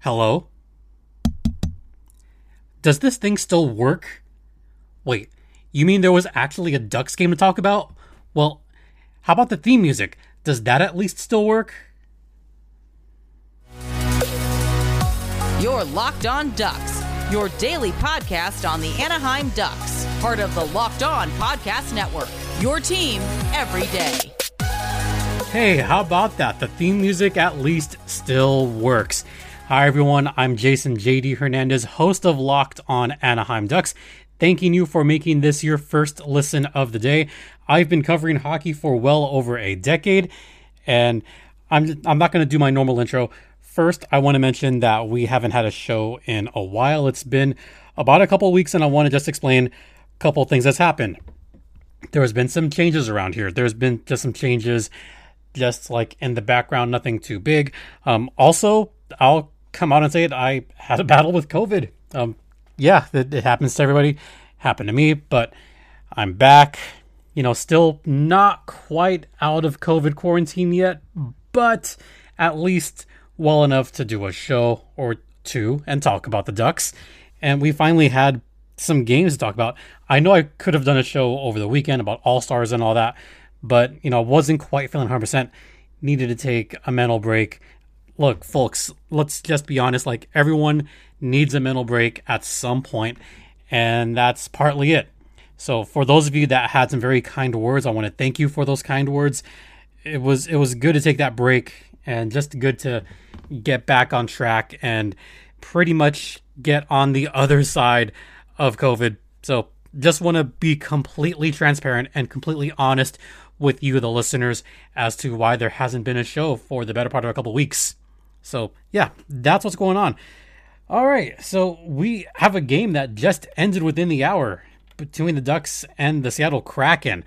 Hello? Does this thing still work? Wait, you mean there was actually a Ducks game to talk about? Well, how about the theme music? Does that at least still work? Your Locked On Ducks, your daily podcast on the Anaheim Ducks, part of the Locked On Podcast Network. Your team every day. Hey, how about that? The theme music at least still works. Hi, everyone. I'm Jason JD Hernandez, host of Locked On Anaheim Ducks. Thanking you for making this your first listen of the day. I've been covering hockey for well over a decade, and I'm I'm not going to do my normal intro. First, I want to mention that we haven't had a show in a while. It's been about a couple weeks, and I want to just explain a couple things that's happened. There has been some changes around here. There's been just some changes, just like in the background, nothing too big. Um, also, I'll come out and say it. I had a battle with COVID. Um, yeah, it, it happens to everybody. Happened to me, but I'm back. You know, still not quite out of COVID quarantine yet, but at least well enough to do a show or two and talk about the Ducks. And we finally had some games to talk about. I know I could have done a show over the weekend about All Stars and all that, but you know, I wasn't quite feeling 100%. Needed to take a mental break look, folks, let's just be honest. Like everyone needs a mental break at some point, and that's partly it. So for those of you that had some very kind words, I want to thank you for those kind words. It was it was good to take that break and just good to get back on track and pretty much get on the other side of COVID. So just want to be completely transparent and completely honest with you, the listeners, as to why there hasn't been a show for the better part of a couple weeks. So, yeah, that's what's going on. All right, so we have a game that just ended within the hour between the Ducks and the Seattle Kraken.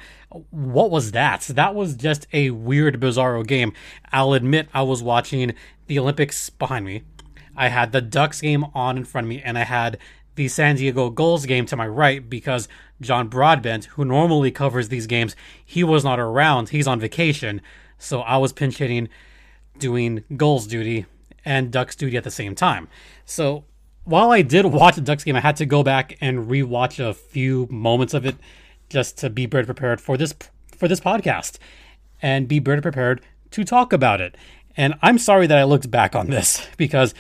What was that? So That was just a weird, bizarro game. I'll admit I was watching the Olympics behind me. I had the Ducks game on in front of me, and I had the San Diego Gulls game to my right because John Broadbent, who normally covers these games, he was not around. He's on vacation. So I was pinch hitting doing Gulls duty and Ducks duty at the same time. So while I did watch the Ducks game, I had to go back and rewatch a few moments of it just to be better prepared for this for this podcast and be better prepared to talk about it. And I'm sorry that I looked back on this because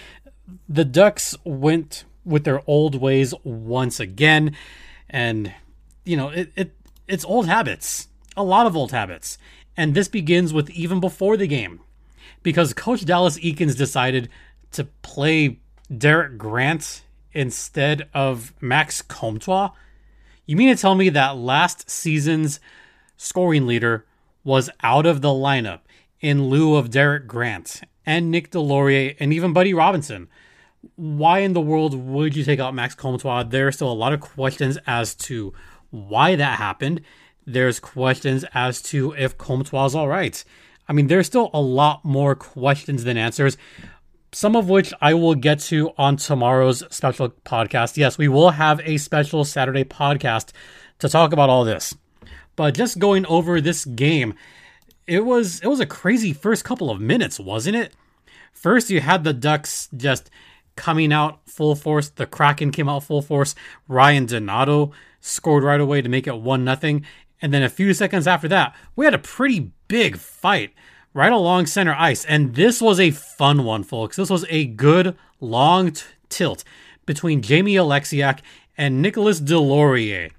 the Ducks went with their old ways once again, and you know it, it it's old habits, a lot of old habits, and this begins with even before the game because Coach Dallas Eakins decided to play Derek Grant instead of Max Comtois. You mean to tell me that last season's scoring leader was out of the lineup in lieu of Derek Grant and Nick Deslauriers and even Buddy Robinson? Why in the world would you take out Max Comtois? There are still a lot of questions as to why that happened. There's questions as to if Comtois is all right. I mean, there's still a lot more questions than answers, some of which I will get to on tomorrow's special podcast. Yes, we will have a special Saturday podcast to talk about all this. But just going over this game, it was it was a crazy first couple of minutes, wasn't it? First, you had the Ducks just coming out full force. The Kraken came out full force. Ryan Donato scored right away to make it one nothing. And then a few seconds after that, we had a pretty big fight right along center ice. And this was a fun one, folks. This was a good long t- tilt between Jamie Oleksiak and Nicholas Deslauriers.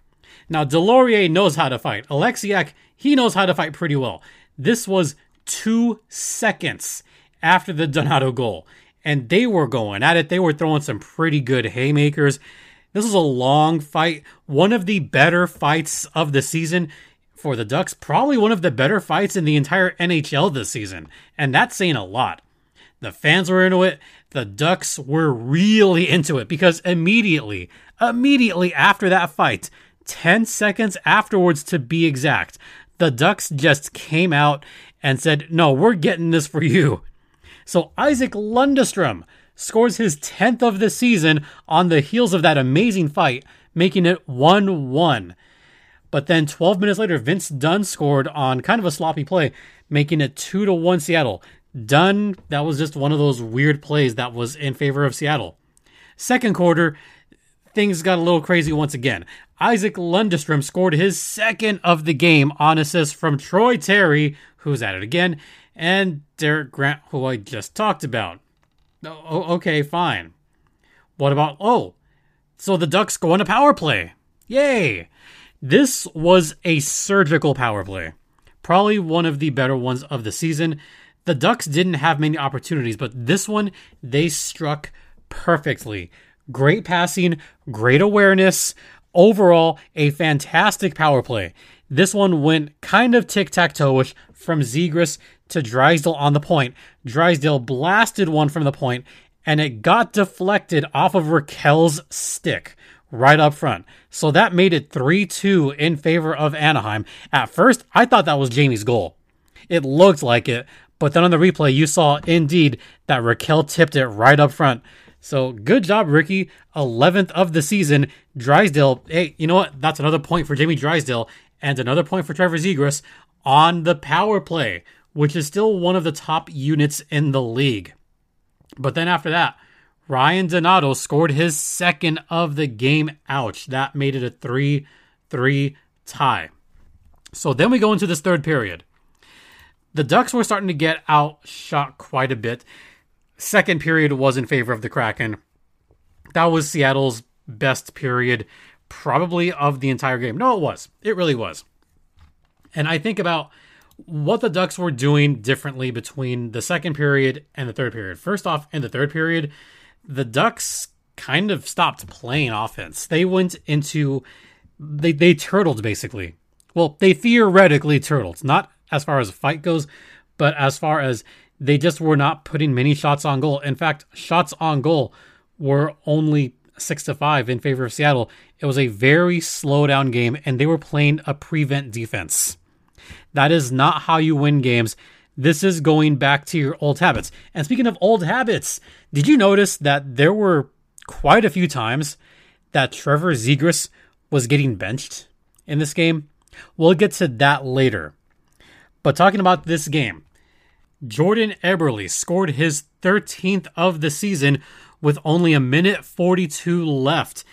Now, Deslauriers knows how to fight. Oleksiak, he knows how to fight pretty well. This was two seconds after the Donato goal. And they were going at it. They were throwing some pretty good haymakers. This was a long fight, one of the better fights of the season for the Ducks, probably one of the better fights in the entire NHL this season, and that's saying a lot. The fans were into it, the Ducks were really into it because immediately, immediately after that fight, 10 seconds afterwards to be exact, the Ducks just came out and said, No, we're getting this for you. So Isac Lundestrom scores his 10th of the season on the heels of that amazing fight, making it 1 1. But then 12 minutes later, Vince Dunn scored on kind of a sloppy play, making it 2 to 1 Seattle. Done. That was just one of those weird plays that was in favor of Seattle. Second quarter, things got a little crazy once again. Isac Lundestrom scored his second of the game on assist from Troy Terry, who's at it again, and Derek Grant, who I just talked about. Oh, okay, fine. What about, oh, so the Ducks go on a power play. Yay! This was a surgical power play. Probably one of the better ones of the season. The Ducks didn't have many opportunities, but this one, they struck perfectly. Great passing, great awareness. Overall, a fantastic power play. This one went kind of tic tac toe ish from Zegras to Drysdale on the point. Drysdale blasted one from the point, and it got deflected off of Rakell's stick right up front. So that made it 3 2 in favor of Anaheim. At first, I thought that was Jamie's goal. It looked like it, but then on the replay, you saw indeed that Rakell tipped it right up front. So good job, Ricky. 11th of the season. Drysdale, hey, you know what? That's another point for Jamie Drysdale and another point for Trevor Zegras on the power play, which is still one of the top units in the league. But then after that, Ryan Donato scored his second of the game. Ouch. That made it a 3 3 tie. So then we go into this third period. The Ducks were starting to get outshot quite a bit. Second period was in favor of the Kraken. That was Seattle's best period, probably of the entire game. No, it was. It really was. And I think about what the Ducks were doing differently between the second period and the third period. First off, in the third period, the Ducks kind of stopped playing offense. They went into they they turtled basically. Well, they theoretically turtled, not as far as a fight goes, but as far as they just were not putting many shots on goal. In fact, shots on goal were only six to five in favor of Seattle. It was a very slow down game, and they were playing a prevent defense. That is not how you win games. This is going back to your old habits. And speaking of old habits, did you notice that there were quite a few times that Trevor Zegras was getting benched in this game? We'll get to that later. But talking about this game, Jordan Eberle scored his 13th of the season with only a minute 42 left,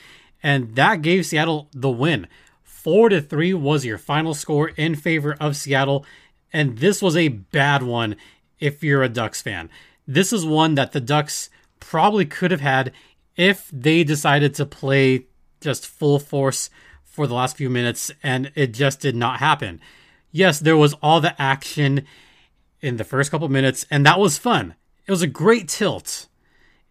and that gave Seattle the win. 4 to 3 was your final score in favor of Seattle, and this was a bad one if you're a Ducks fan. This is one that the Ducks probably could have had if they decided to play just full force for the last few minutes, and it just did not happen. Yes, there was all the action in the first couple minutes, and that was fun. It was a great tilt.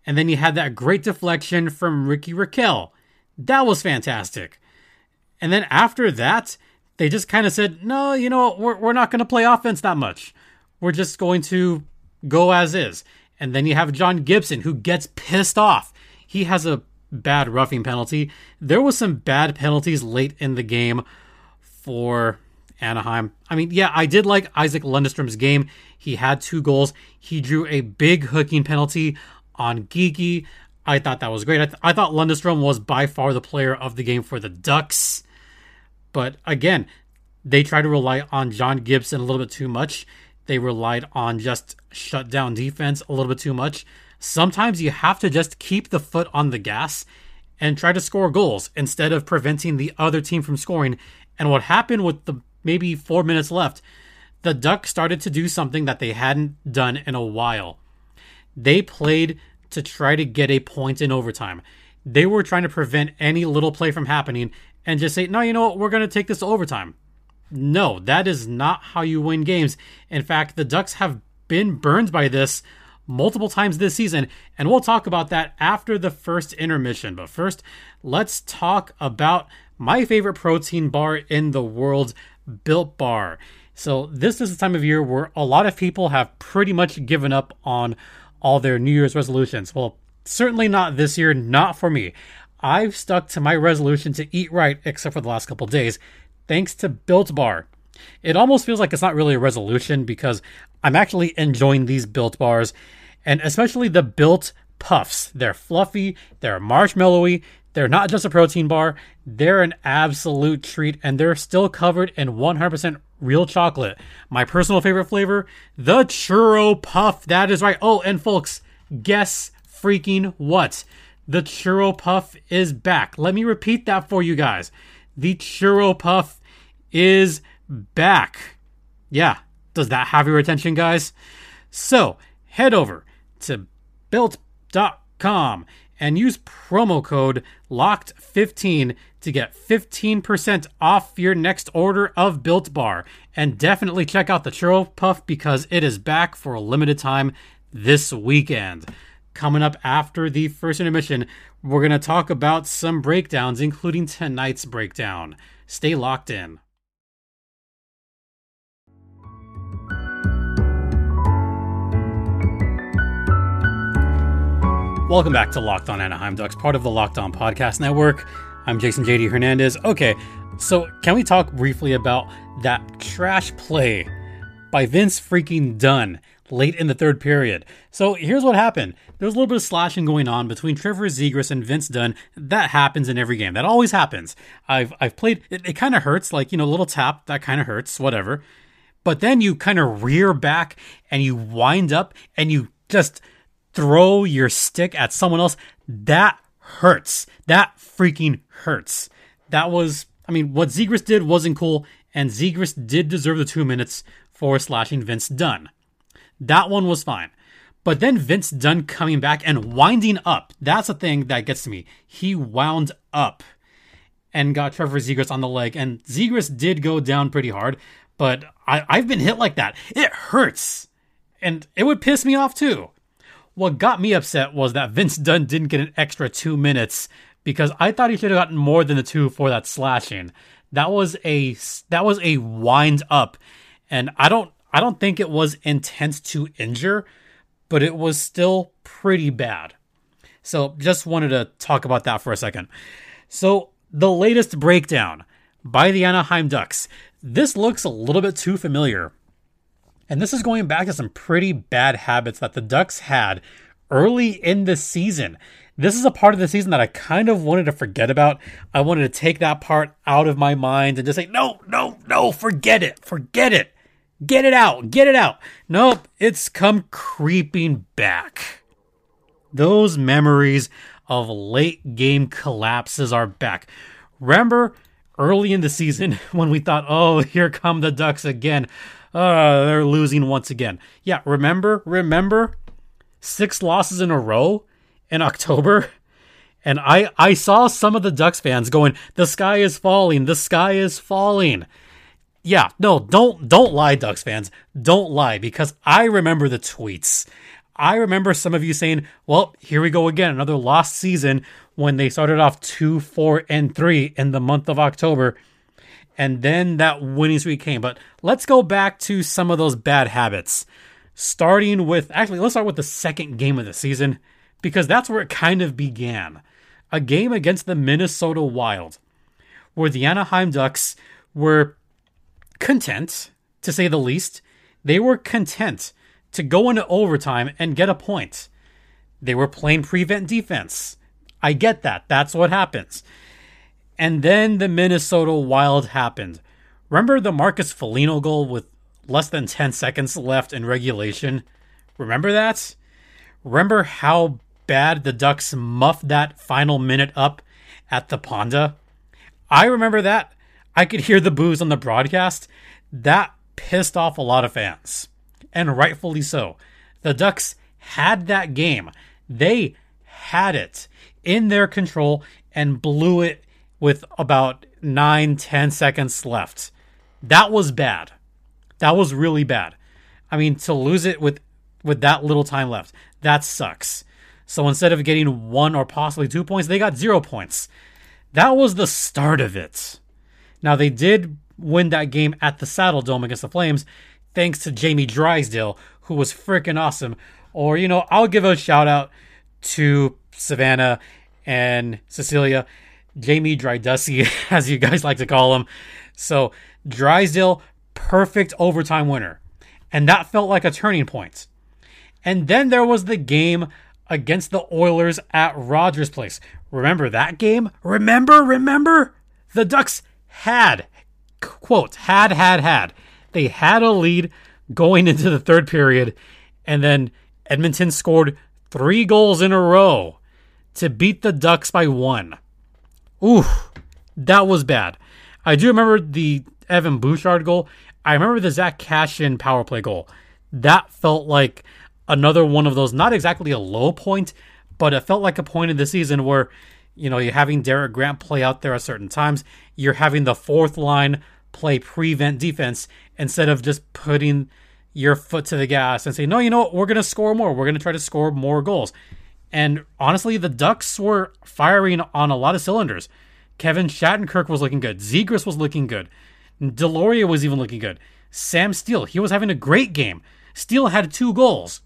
And then you had that great deflection from Ricky Rakell. That was fantastic. And then after that, they just kind of said, no, you know? We're, we're not going to play offense that much. We're just going to go as is. And then you have John Gibson who gets pissed off. He has a bad roughing penalty. There was some bad penalties late in the game for Anaheim. I mean, yeah, I did like Isac Lundstrom's game. He had two goals. He drew a big hooking penalty on Geekie. I thought that was great. I, th- I thought Lundstrom was by far the player of the game for the Ducks. But again, they try to rely on John Gibson a little bit too much. They relied on just shut down defense a little bit too much. Sometimes you have to just keep the foot on the gas and try to score goals instead of preventing the other team from scoring. And what happened with the maybe four minutes left, the Ducks started to do something that they hadn't done in a while. They played to try to get a point in overtime. They were trying to prevent any little play from happening and just say, no, you know what, we're going to take this overtime. No, that is not how you win games. In fact, the Ducks have been burned by this multiple times this season, and we'll talk about that after the first intermission. But first, let's talk about my favorite protein bar in the world, Built Bar. So, this is the time of year where a lot of people have pretty much given up on all their New Year's resolutions. Well, certainly not this year, not for me. I've stuck to my resolution to eat right, except for the last couple days, thanks to Built Bar. It almost feels like it's not really a resolution because I'm actually enjoying these Built Bars, and especially the Built Puffs. They're fluffy, they're marshmallowy, they're not just a protein bar, they're an absolute treat, and they're still covered in 100% real chocolate. My personal favorite flavor, the churro puff. That is right. Oh, and folks, guess freaking what? The churro puff is back. Let me repeat that for you guys. The churro puff is back. Yeah, does that have your attention, guys? So head over to built.com and use promo code LOCKED15 to get 15% off your next order of Built Bar. And definitely check out the Churro Puff because it is back for a limited time this weekend. Coming up after the first intermission, we're going to talk about some breakdowns, including tonight's breakdown. Stay locked in. Welcome back to Locked On Anaheim Ducks, part of the Locked On Podcast Network. I'm Jason JD Hernandez. Okay, so can we talk briefly about that trash play by Vince freaking Dunn late in the third period? So here's what happened. There was a little bit of slashing going on between Trevor Zegras and Vince Dunn. That happens in every game. That always happens. I've I've played it, it kind of hurts, like, you know, a little tap, that kind of hurts, whatever. But then you kind of rear back and you wind up and you just throw your stick at someone else, that hurts. That freaking hurts. That was, I mean, what Zegras did wasn't cool, and Zegras did deserve the two minutes for slashing Vince Dunn. That one was fine. But then Vince Dunn coming back and winding up, that's the thing that gets to me. He wound up and got Trevor Zegras on the leg, and Zegras did go down pretty hard, but I, I've been hit like that. It hurts. And it would piss me off too. What got me upset was that Vince Dunn didn't get an extra two minutes because I thought he should have gotten more than the two for that slashing. That was a that was a wind up, and I don't I don't think it was intent to injure, but it was still pretty bad. So just wanted to talk about that for a second. So the latest breakdown by the Anaheim Ducks. This looks a little bit too familiar and this is going back to some pretty bad habits that the Ducks had early in the season. This is a part of the season that I kind of wanted to forget about. I wanted to take that part out of my mind and just say, no, no, no, forget it, forget it. Get it out, get it out. Nope, it's come creeping back. Those memories of late game collapses are back. Remember early in the season when we thought, oh, here come the Ducks again uh, they're losing once again. Yeah, remember, remember, six losses in a row in October. And I, I saw some of the Ducks fans going, "The sky is falling. The sky is falling." Yeah, no, don't don't lie, Ducks fans. Don't lie because I remember the tweets. I remember some of you saying, "Well, here we go again, another lost season." When they started off two, four, and three in the month of October, and then that winning streak came. But let's go back to some of those bad habits. Starting with, actually, let's start with the second game of the season, because that's where it kind of began. A game against the Minnesota Wild, where the Anaheim Ducks were content, to say the least. They were content to go into overtime and get a point. They were playing prevent defense. I get that. That's what happens. And then the Minnesota Wild happened. Remember the Marcus Foligno goal with less than 10 seconds left in regulation? Remember that? Remember how bad the Ducks muffed that final minute up at the Honda? I remember that. I could hear the boos on the broadcast. That pissed off a lot of fans. And rightfully so. The Ducks had that game. They had it in their control and blew it with about nine, ten seconds left. That was bad. That was really bad. I mean, to lose it with with that little time left, that sucks. So instead of getting one or possibly two points, they got zero points. That was the start of it. Now they did win that game at the Saddledome against the Flames, thanks to Jamie Drysdale, who was freaking awesome. Or, you know, I'll give a shout out to Savannah and Cecilia Jamie Drydusky, as you guys like to call him. So Drysdale, perfect overtime winner. And that felt like a turning point. And then there was the game against the Oilers at Rogers Place. Remember that game? Remember, remember? The Ducks had, quote, had, had, had, They had a lead going into the third period, and then Edmonton scored three goals in a row to beat the Ducks by one. Ooh, that was bad. I do remember the Evan Bouchard goal. I remember the Zack Kassian power play goal. That felt like another one of those, not exactly a low point, but it felt like a point in the season where, you know, you're having Derek Grant play out there at certain times. You're having the fourth line play prevent defense instead of just putting your foot to the gas and say, no, you know what, we're going to score more. We're going to try to score more goals. And honestly, the Ducks were firing on a lot of cylinders. Kevin Shattenkirk was looking good. Zegras was looking good. Deslauriers was even looking good. Sam Steele, he was having a great game. Steele had two goals.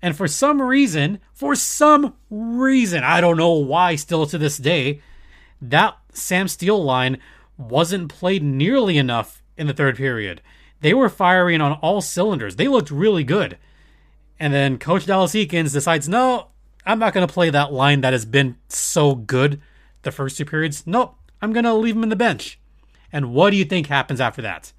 And for some reason, for some reason, I don't know why still to this day, that Sam Steele line wasn't played nearly enough in the third period. They were firing on all cylinders. They looked really good. And then Coach Dallas Eakins decides, no, I'm not going to play that line that has been so good the first two periods. Nope, I'm going to leave him in the bench. And what do you think happens after that?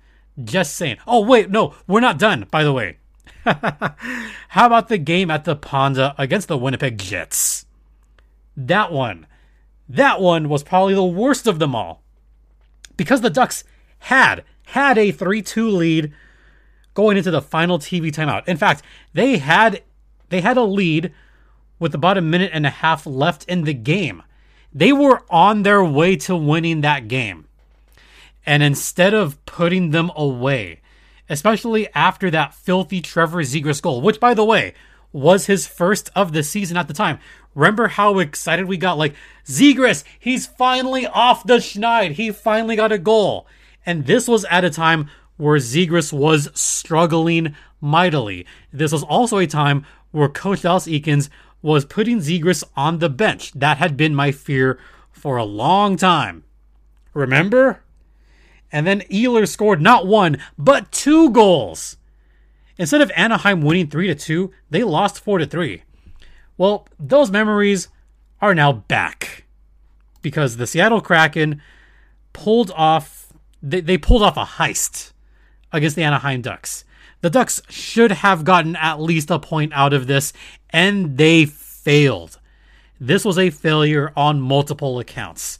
Just saying. Oh, wait, no, we're not done, by the way. How about the game at the Honda against the Winnipeg Jets? That one. That one was probably the worst of them all. Because the Ducks had had a 3-2 lead going into the final TV timeout. In fact, they had they had a lead with about a minute and a half left in the game. They were on their way to winning that game. And instead of putting them away, especially after that filthy Trevor Zegras goal, which, by the way, was his first of the season at the time. Remember how excited we got? Like, Zegras, he's finally off the schneid. He finally got a goal. And this was at a time where Zegras was struggling mightily. This was also a time where Coach Dallas Eakins was putting Zegras on the bench. That had been my fear for a long time. Remember? And then Ehlers scored not one, but two goals. Instead of Anaheim winning 3 to 2, they lost 4 to 3. Well, those memories are now back because the Seattle Kraken pulled off they, they pulled off a heist against the Anaheim Ducks. The Ducks should have gotten at least a point out of this, and they failed. This was a failure on multiple accounts.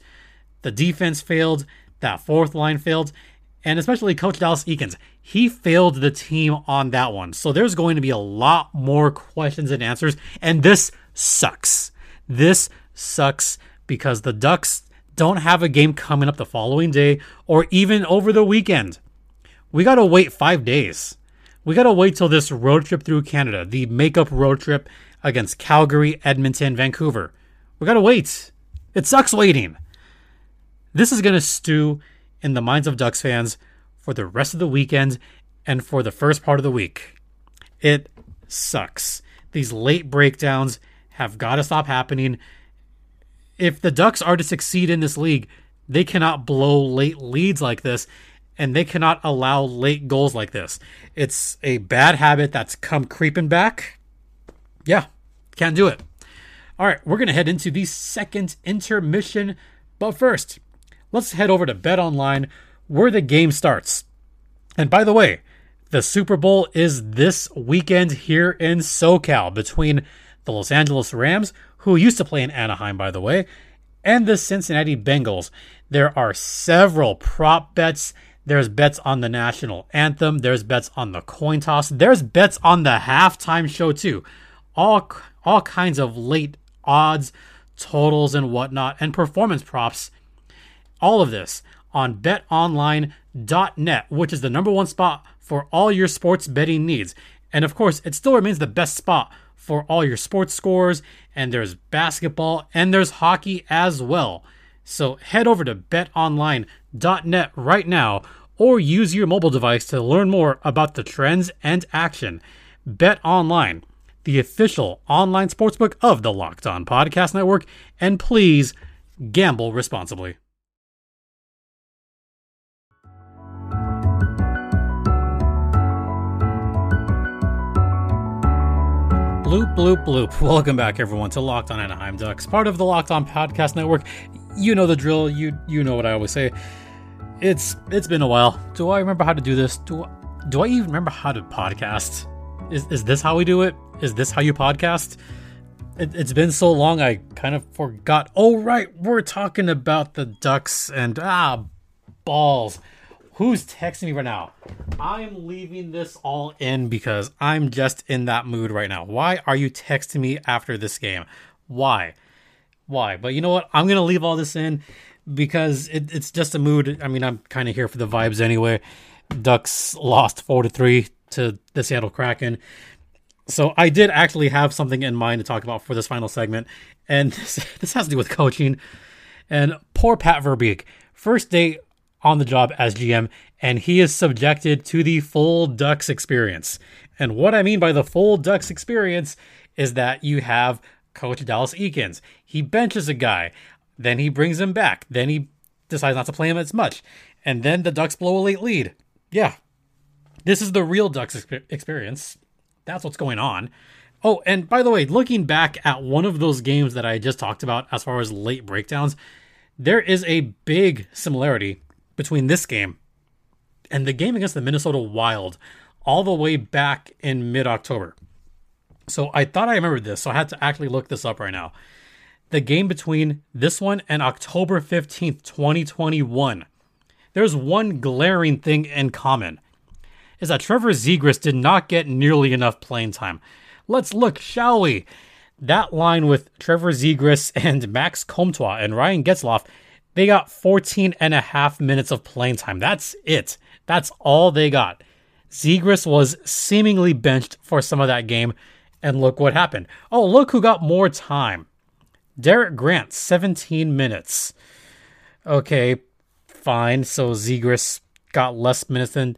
The defense failed, that fourth line failed, and especially Coach Dallas Eakins. He failed the team on that one. So there's going to be a lot more questions and answers, and this sucks. This sucks because the Ducks don't have a game coming up the following day or even over the weekend. We got to wait five days. We got to wait till this road trip through Canada, the makeup road trip against Calgary, Edmonton, Vancouver. We got to wait. It sucks waiting. This is going to stew in the minds of Ducks fans for the rest of the weekend and for the first part of the week. It sucks. These late breakdowns have got to stop happening. If the Ducks are to succeed in this league, they cannot blow late leads like this and they cannot allow late goals like this. It's a bad habit that's come creeping back. Yeah, can't do it. All right, we're going to head into the second intermission. But first, let's head over to Bet Online where the game starts. And by the way, the Super Bowl is this weekend here in SoCal between the Los Angeles Rams, who used to play in Anaheim, by the way, and the Cincinnati Bengals. There are several prop bets. There's bets on the national anthem. There's bets on the coin toss. There's bets on the halftime show, too. All, all kinds of late odds, totals, and whatnot, and performance props all of this on betonline.net, which is the number one spot for all your sports betting needs. And of course, it still remains the best spot for all your sports scores, and there's basketball and there's hockey as well. So head over to betonline.net right now or use your mobile device to learn more about the trends and action. Bet Online, the official online sportsbook of the Locked On Podcast Network, and please gamble responsibly. Bloop, bloop, bloop. Welcome back, everyone, to Locked On Anaheim Ducks, part of the Locked On Podcast Network. You know the drill. You you know what I always say. It's it's been a while. Do I remember how to do this? Do do I even remember how to podcast? Is, is this how we do it? Is this how you podcast? It, it's been so long, I kind of forgot. Oh, right, we're talking about the Ducks and ah, balls. Who's texting me right now? I'm leaving this all in because I'm just in that mood right now. Why are you texting me after this game? Why? Why? But you know what? I'm gonna leave all this in because it, it's just a mood. I mean, I'm kind of here for the vibes anyway. Ducks lost four to three to the Seattle Kraken. So I did actually have something in mind to talk about for this final segment, and this, this has to do with coaching. And poor Pat Verbeek, first day on the job as GM, and he is subjected to the full Ducks experience. And what I mean by the full Ducks experience is that you have Coach Dallas Eakins. He benches a guy, then he brings him back, then he decides not to play him as much, and then the Ducks blow a late lead. Yeah, this is the real Ducks experience. That's what's going on. Oh, and by the way, looking back at one of those games that I just talked about as far as late breakdowns, there is a big similarity between this game and the game against the Minnesota Wild all the way back in mid October. So I thought I remembered this, so I had to actually look this up right now. The game between this one and October 15th, 2021. There's one glaring thing in common is that Trevor Zegras did not get nearly enough playing time. Let's look, shall we? That line with Trevor Zegras and Max Comtois and Ryan Getzlaf, they got 14 and a half minutes of playing time. That's it. That's all they got. Zegras was seemingly benched for some of that game, and look what happened. Oh, look who got more time. Derek Grant, 17 minutes. Okay, fine. So Zegras got less minutes than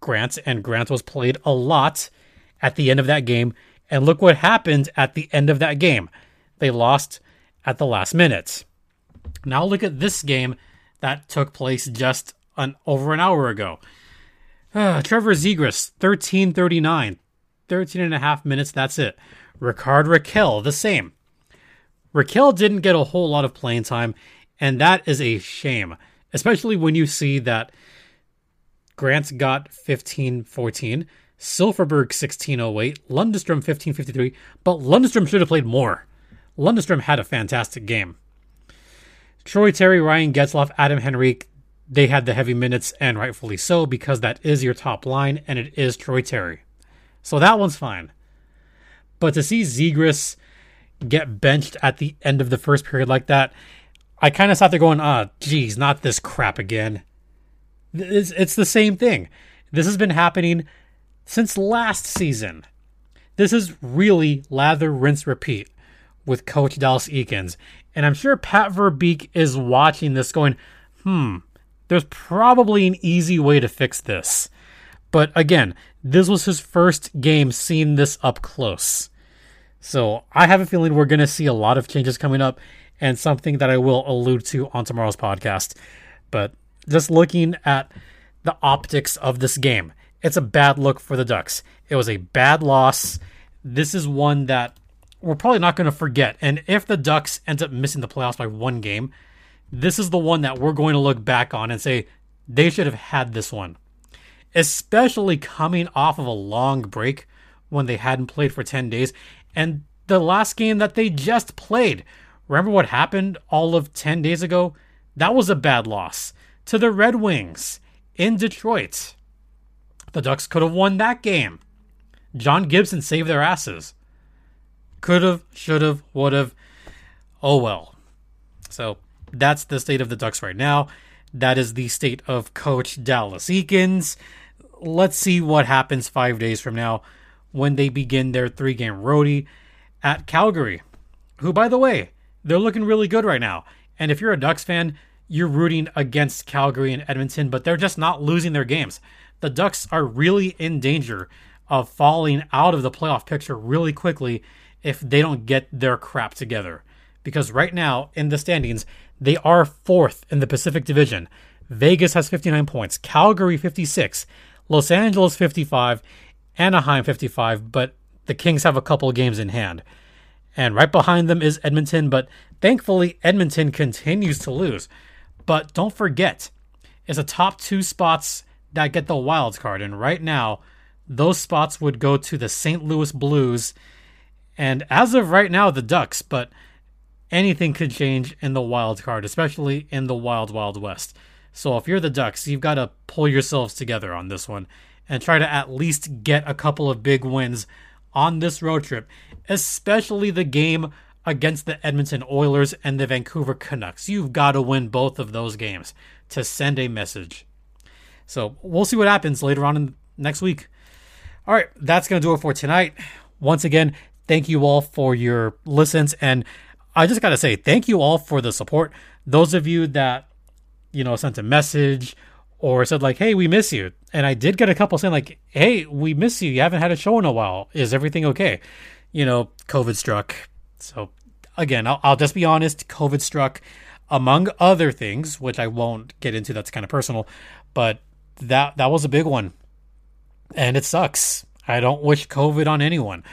Grant, and Grant was played a lot at the end of that game. And look what happened at the end of that game. They lost at the last minute. Now look at this game that took place just an over an hour ago. Uh, Trevor Zegras, 1339. 13 and a half minutes, that's it. Rickard Rakell, the same. Rakell didn't get a whole lot of playing time, and that is a shame, especially when you see that Grant got 1514, Silfverberg 1608, Lundestrom 1553, but Lundestrom should have played more. Lundestrom had a fantastic game. Troy Terry, Ryan Getzlaf, Adam Henrique, they had the heavy minutes, and rightfully so, because that is your top line, and it is Troy Terry. So that one's fine. But to see Zegras get benched at the end of the first period like that, I kind of sat there going, ah, geez, not this crap again. It's, it's the same thing. This has been happening since last season. This is really lather, rinse, repeat with Coach Dallas Eakins. And I'm sure Pat Verbeek is watching this going, hmm, there's probably an easy way to fix this. But again, this was his first game seeing this up close. So I have a feeling we're going to see a lot of changes coming up and something that I will allude to on tomorrow's podcast. But just looking at the optics of this game, it's a bad look for the Ducks. It was a bad loss. This is one that we're probably not going to forget. And if the Ducks end up missing the playoffs by one game, this is the one that we're going to look back on and say they should have had this one. Especially coming off of a long break when they hadn't played for 10 days. And the last game that they just played, remember what happened all of 10 days ago? That was a bad loss to the Red Wings in Detroit. The Ducks could have won that game. John Gibson saved their asses. Could have, should have, would have. Oh well. So that's the state of the Ducks right now. That is the state of Coach Dallas Eakins. Let's see what happens five days from now when they begin their three game roadie at Calgary. Who, by the way, they're looking really good right now. And if you're a Ducks fan, you're rooting against Calgary and Edmonton, but they're just not losing their games. The Ducks are really in danger of falling out of the playoff picture really quickly if they don't get their crap together. Because right now in the standings, they are fourth in the Pacific Division. Vegas has 59 points, Calgary 56, Los Angeles 55, Anaheim 55, but the Kings have a couple games in hand. And right behind them is Edmonton, but thankfully Edmonton continues to lose. But don't forget, it's the top two spots that get the wild card. And right now, those spots would go to the St. Louis Blues. And as of right now, the Ducks, but anything could change in the wild card, especially in the Wild Wild West. So if you're the Ducks, you've got to pull yourselves together on this one and try to at least get a couple of big wins on this road trip, especially the game against the Edmonton Oilers and the Vancouver Canucks. You've got to win both of those games to send a message. So we'll see what happens later on in next week. All right, that's going to do it for tonight. Once again, thank you all for your listens. And I just got to say, thank you all for the support. Those of you that, you know, sent a message or said, like, hey, we miss you. And I did get a couple saying, like, hey, we miss you. You haven't had a show in a while. Is everything okay? You know, COVID struck. So again, I'll, I'll just be honest. COVID struck among other things, which I won't get into. That's kind of personal, but that that was a big one, and it sucks. I don't wish COVID on anyone.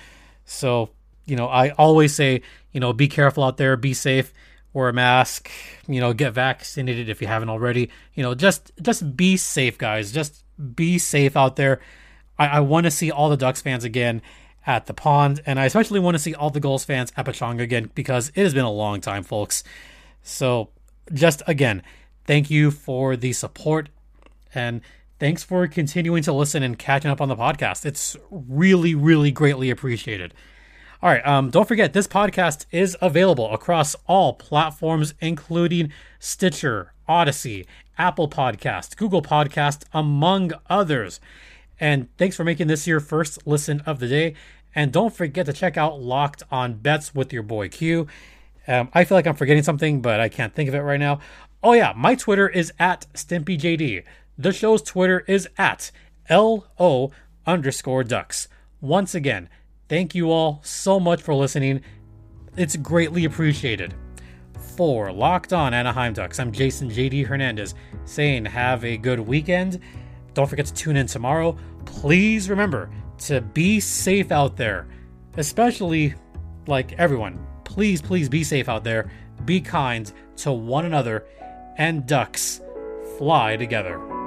So you know, I always say, you know, be careful out there, be safe, wear a mask, you know, get vaccinated if you haven't already. You know, just just be safe, guys. Just be safe out there. I, I want to see all the Ducks fans again at the pond, and I especially want to see all the Gulls fans at Pechanga again because it has been a long time, folks. So, just again, thank you for the support and thanks for continuing to listen and catching up on the podcast. It's really, really greatly appreciated. All right, um, don't forget this podcast is available across all platforms, including Stitcher, Audacy, Apple Podcast, Google Podcast, among others. And thanks for making this your first listen of the day. And don't forget to check out Locked on Bets with your boy Q. Um, I feel like I'm forgetting something, but I can't think of it right now. Oh, yeah, my Twitter is at StimpyJD. The show's Twitter is at LO underscore ducks. Once again, thank you all so much for listening. It's greatly appreciated. For Locked On Anaheim Ducks, I'm Jason JD Hernandez saying have a good weekend. Don't forget to tune in tomorrow. Please remember to be safe out there, especially like everyone. Please, please be safe out there. Be kind to one another, and ducks fly together.